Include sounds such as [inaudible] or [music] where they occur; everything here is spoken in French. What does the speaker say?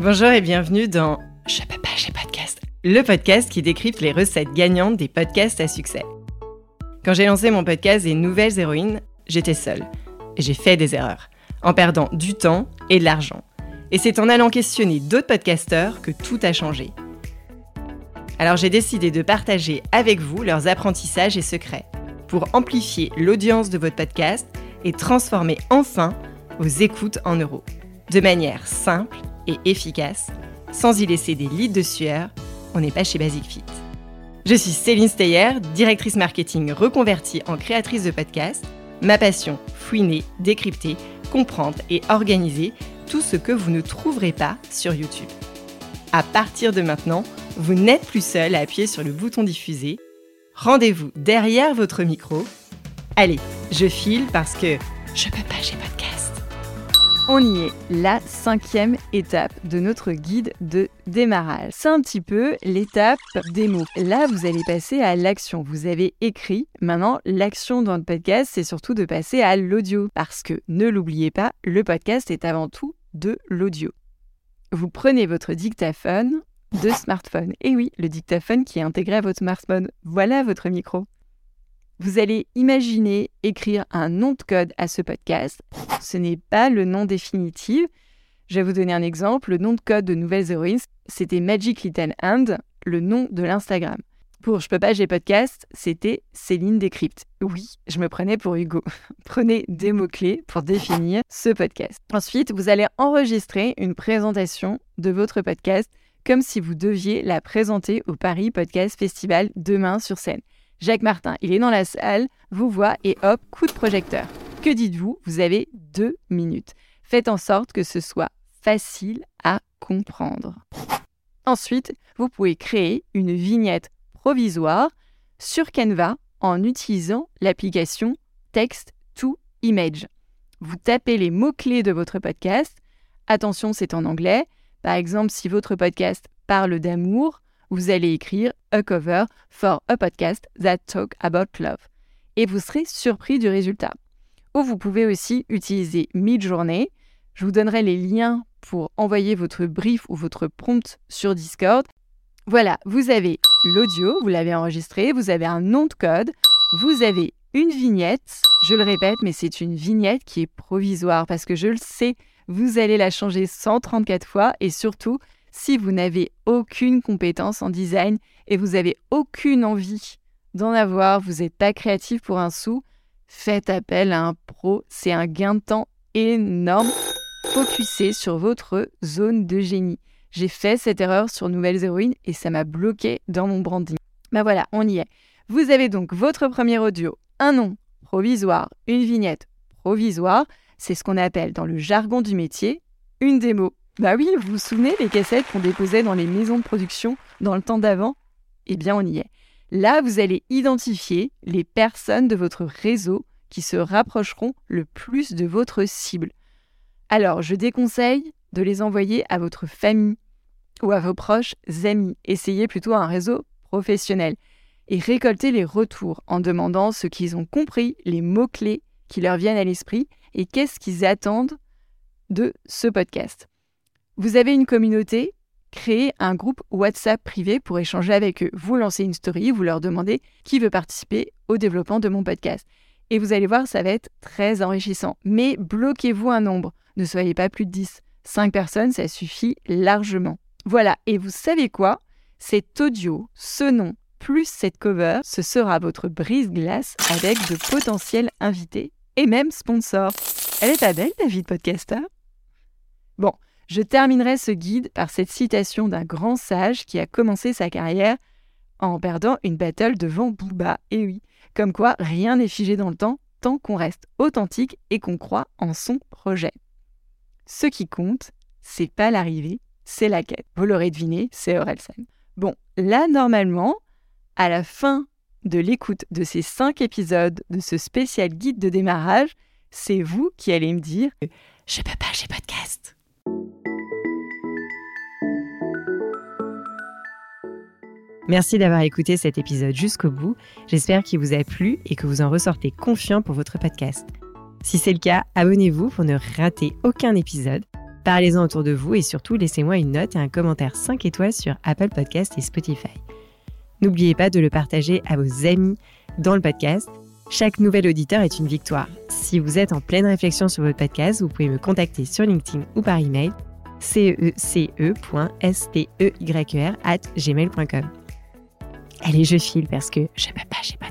Bonjour et bienvenue dans Je peux pas, j'ai podcast, le podcast qui décrypte les recettes gagnantes des podcasts à succès. Quand j'ai lancé mon podcast des nouvelles héroïnes, j'étais seule et j'ai fait des erreurs, en perdant du temps et de l'argent. Et c'est en allant questionner d'autres podcasteurs que tout a changé. Alors j'ai décidé de partager avec vous leurs apprentissages et secrets pour amplifier l'audience de votre podcast et transformer enfin vos écoutes en euros, de manière simple et efficace, sans y laisser des litres de sueur, on n'est pas chez Basic Fit. Je suis Céline Steyer, directrice marketing reconvertie en créatrice de podcast. Ma passion, fouiner, décrypter, comprendre et organiser tout ce que vous ne trouverez pas sur YouTube. À partir de maintenant, vous n'êtes plus seul à appuyer sur le bouton diffuser. Rendez-vous derrière votre micro. Allez, je file parce que je peux pas, j'ai podcast. On y est, la cinquième étape de notre guide de démarrage. C'est un petit peu l'étape des mots. Là, vous allez passer à l'action. Vous avez écrit. Maintenant, l'action dans le podcast, c'est surtout de passer à l'audio. Parce que, ne l'oubliez pas, le podcast est avant tout de l'audio. Vous prenez votre dictaphone de smartphone. Et oui, le dictaphone qui est intégré à votre smartphone. Voilà votre micro. Vous allez imaginer écrire un nom de code à ce podcast. Ce n'est pas le nom définitif. Je vais vous donner un exemple. Le nom de code de Nouvelles Héroïnes, c'était Magic Little Hand, le nom de l'Instagram. Pour Je peux pas, j'ai podcast, c'était Céline Décrypte. Oui, je me prenais pour Hugo. [laughs] Prenez des mots-clés pour définir ce podcast. Ensuite, vous allez enregistrer une présentation de votre podcast comme si vous deviez la présenter au Paris Podcast Festival demain sur scène. Jacques Martin, il est dans la salle, vous voit et hop, coup de projecteur. Que dites-vous? Vous avez deux minutes. Faites en sorte que ce soit facile à comprendre. Ensuite, vous pouvez créer une vignette provisoire sur Canva en utilisant l'application Text to Image. Vous tapez les mots-clés de votre podcast. Attention, c'est en anglais. Par exemple, si votre podcast parle d'amour, vous allez écrire A cover for a podcast that talk about love. Et vous serez surpris du résultat. Ou vous pouvez aussi utiliser Midjourney. Je vous donnerai les liens pour envoyer votre brief ou votre prompt sur Discord. Voilà, vous avez l'audio, vous l'avez enregistré, vous avez un nom de code, vous avez une vignette. Je le répète, mais c'est une vignette qui est provisoire parce que je le sais, vous allez la changer 134 fois et surtout, si vous n'avez aucune compétence en design et vous avez aucune envie d'en avoir, vous n'êtes pas créatif pour un sou, faites appel à un pro, c'est un gain de temps énorme. Focussez sur votre zone de génie. J'ai fait cette erreur sur Nouvelles Héroïnes et ça m'a bloqué dans mon branding. Ben voilà, on y est. Vous avez donc votre premier audio, un nom provisoire, une vignette provisoire. C'est ce qu'on appelle dans le jargon du métier une démo. Bah oui, vous vous souvenez les cassettes qu'on déposait dans les maisons de production dans le temps d'avant? Eh bien, on y est. Là, vous allez identifier les personnes de votre réseau qui se rapprocheront le plus de votre cible. Alors, je déconseille de les envoyer à votre famille ou à vos proches amis. Essayez plutôt un réseau professionnel et récoltez les retours en demandant ce qu'ils ont compris, les mots-clés qui leur viennent à l'esprit et qu'est-ce qu'ils attendent de ce podcast. Vous avez une communauté, créez un groupe WhatsApp privé pour échanger avec eux. Vous lancez une story, vous leur demandez qui veut participer au développement de mon podcast. Et vous allez voir, ça va être très enrichissant. Mais bloquez-vous un nombre. Ne soyez pas plus de 10. 5 personnes, ça suffit largement. Voilà, et vous savez quoi? Cet audio, ce nom, plus cette cover, ce sera votre brise-glace avec de potentiels invités et même sponsors. Elle est pas belle de podcaster Bon, je terminerai ce guide par cette citation d'un grand sage qui a commencé sa carrière en perdant une battle devant Booba. Et oui, comme quoi rien n'est figé dans le temps tant qu'on reste authentique et qu'on croit en son projet. Ce qui compte, c'est pas l'arrivée, c'est la quête. Vous l'aurez deviné, c'est Orelsan. Bon, là, normalement, à la fin de l'écoute de ces cinq épisodes de ce spécial guide de démarrage, c'est vous qui allez me dire Je peux pas, j'ai podcast. Merci d'avoir écouté cet épisode jusqu'au bout. J'espère qu'il vous a plu et que vous en ressortez confiant pour votre podcast. Si c'est le cas, abonnez-vous pour ne rater aucun épisode Parlez-en autour de vous et surtout laissez-moi une note et un commentaire 5 étoiles sur Apple Podcast et Spotify. N'oubliez pas de le partager à vos amis dans le podcast. Chaque nouvel auditeur est une victoire. Si vous êtes en pleine réflexion sur votre podcast, vous pouvez me contacter sur LinkedIn ou par email cece.steyr gmail.com. Allez, je file parce que je peux pas, j'ai pas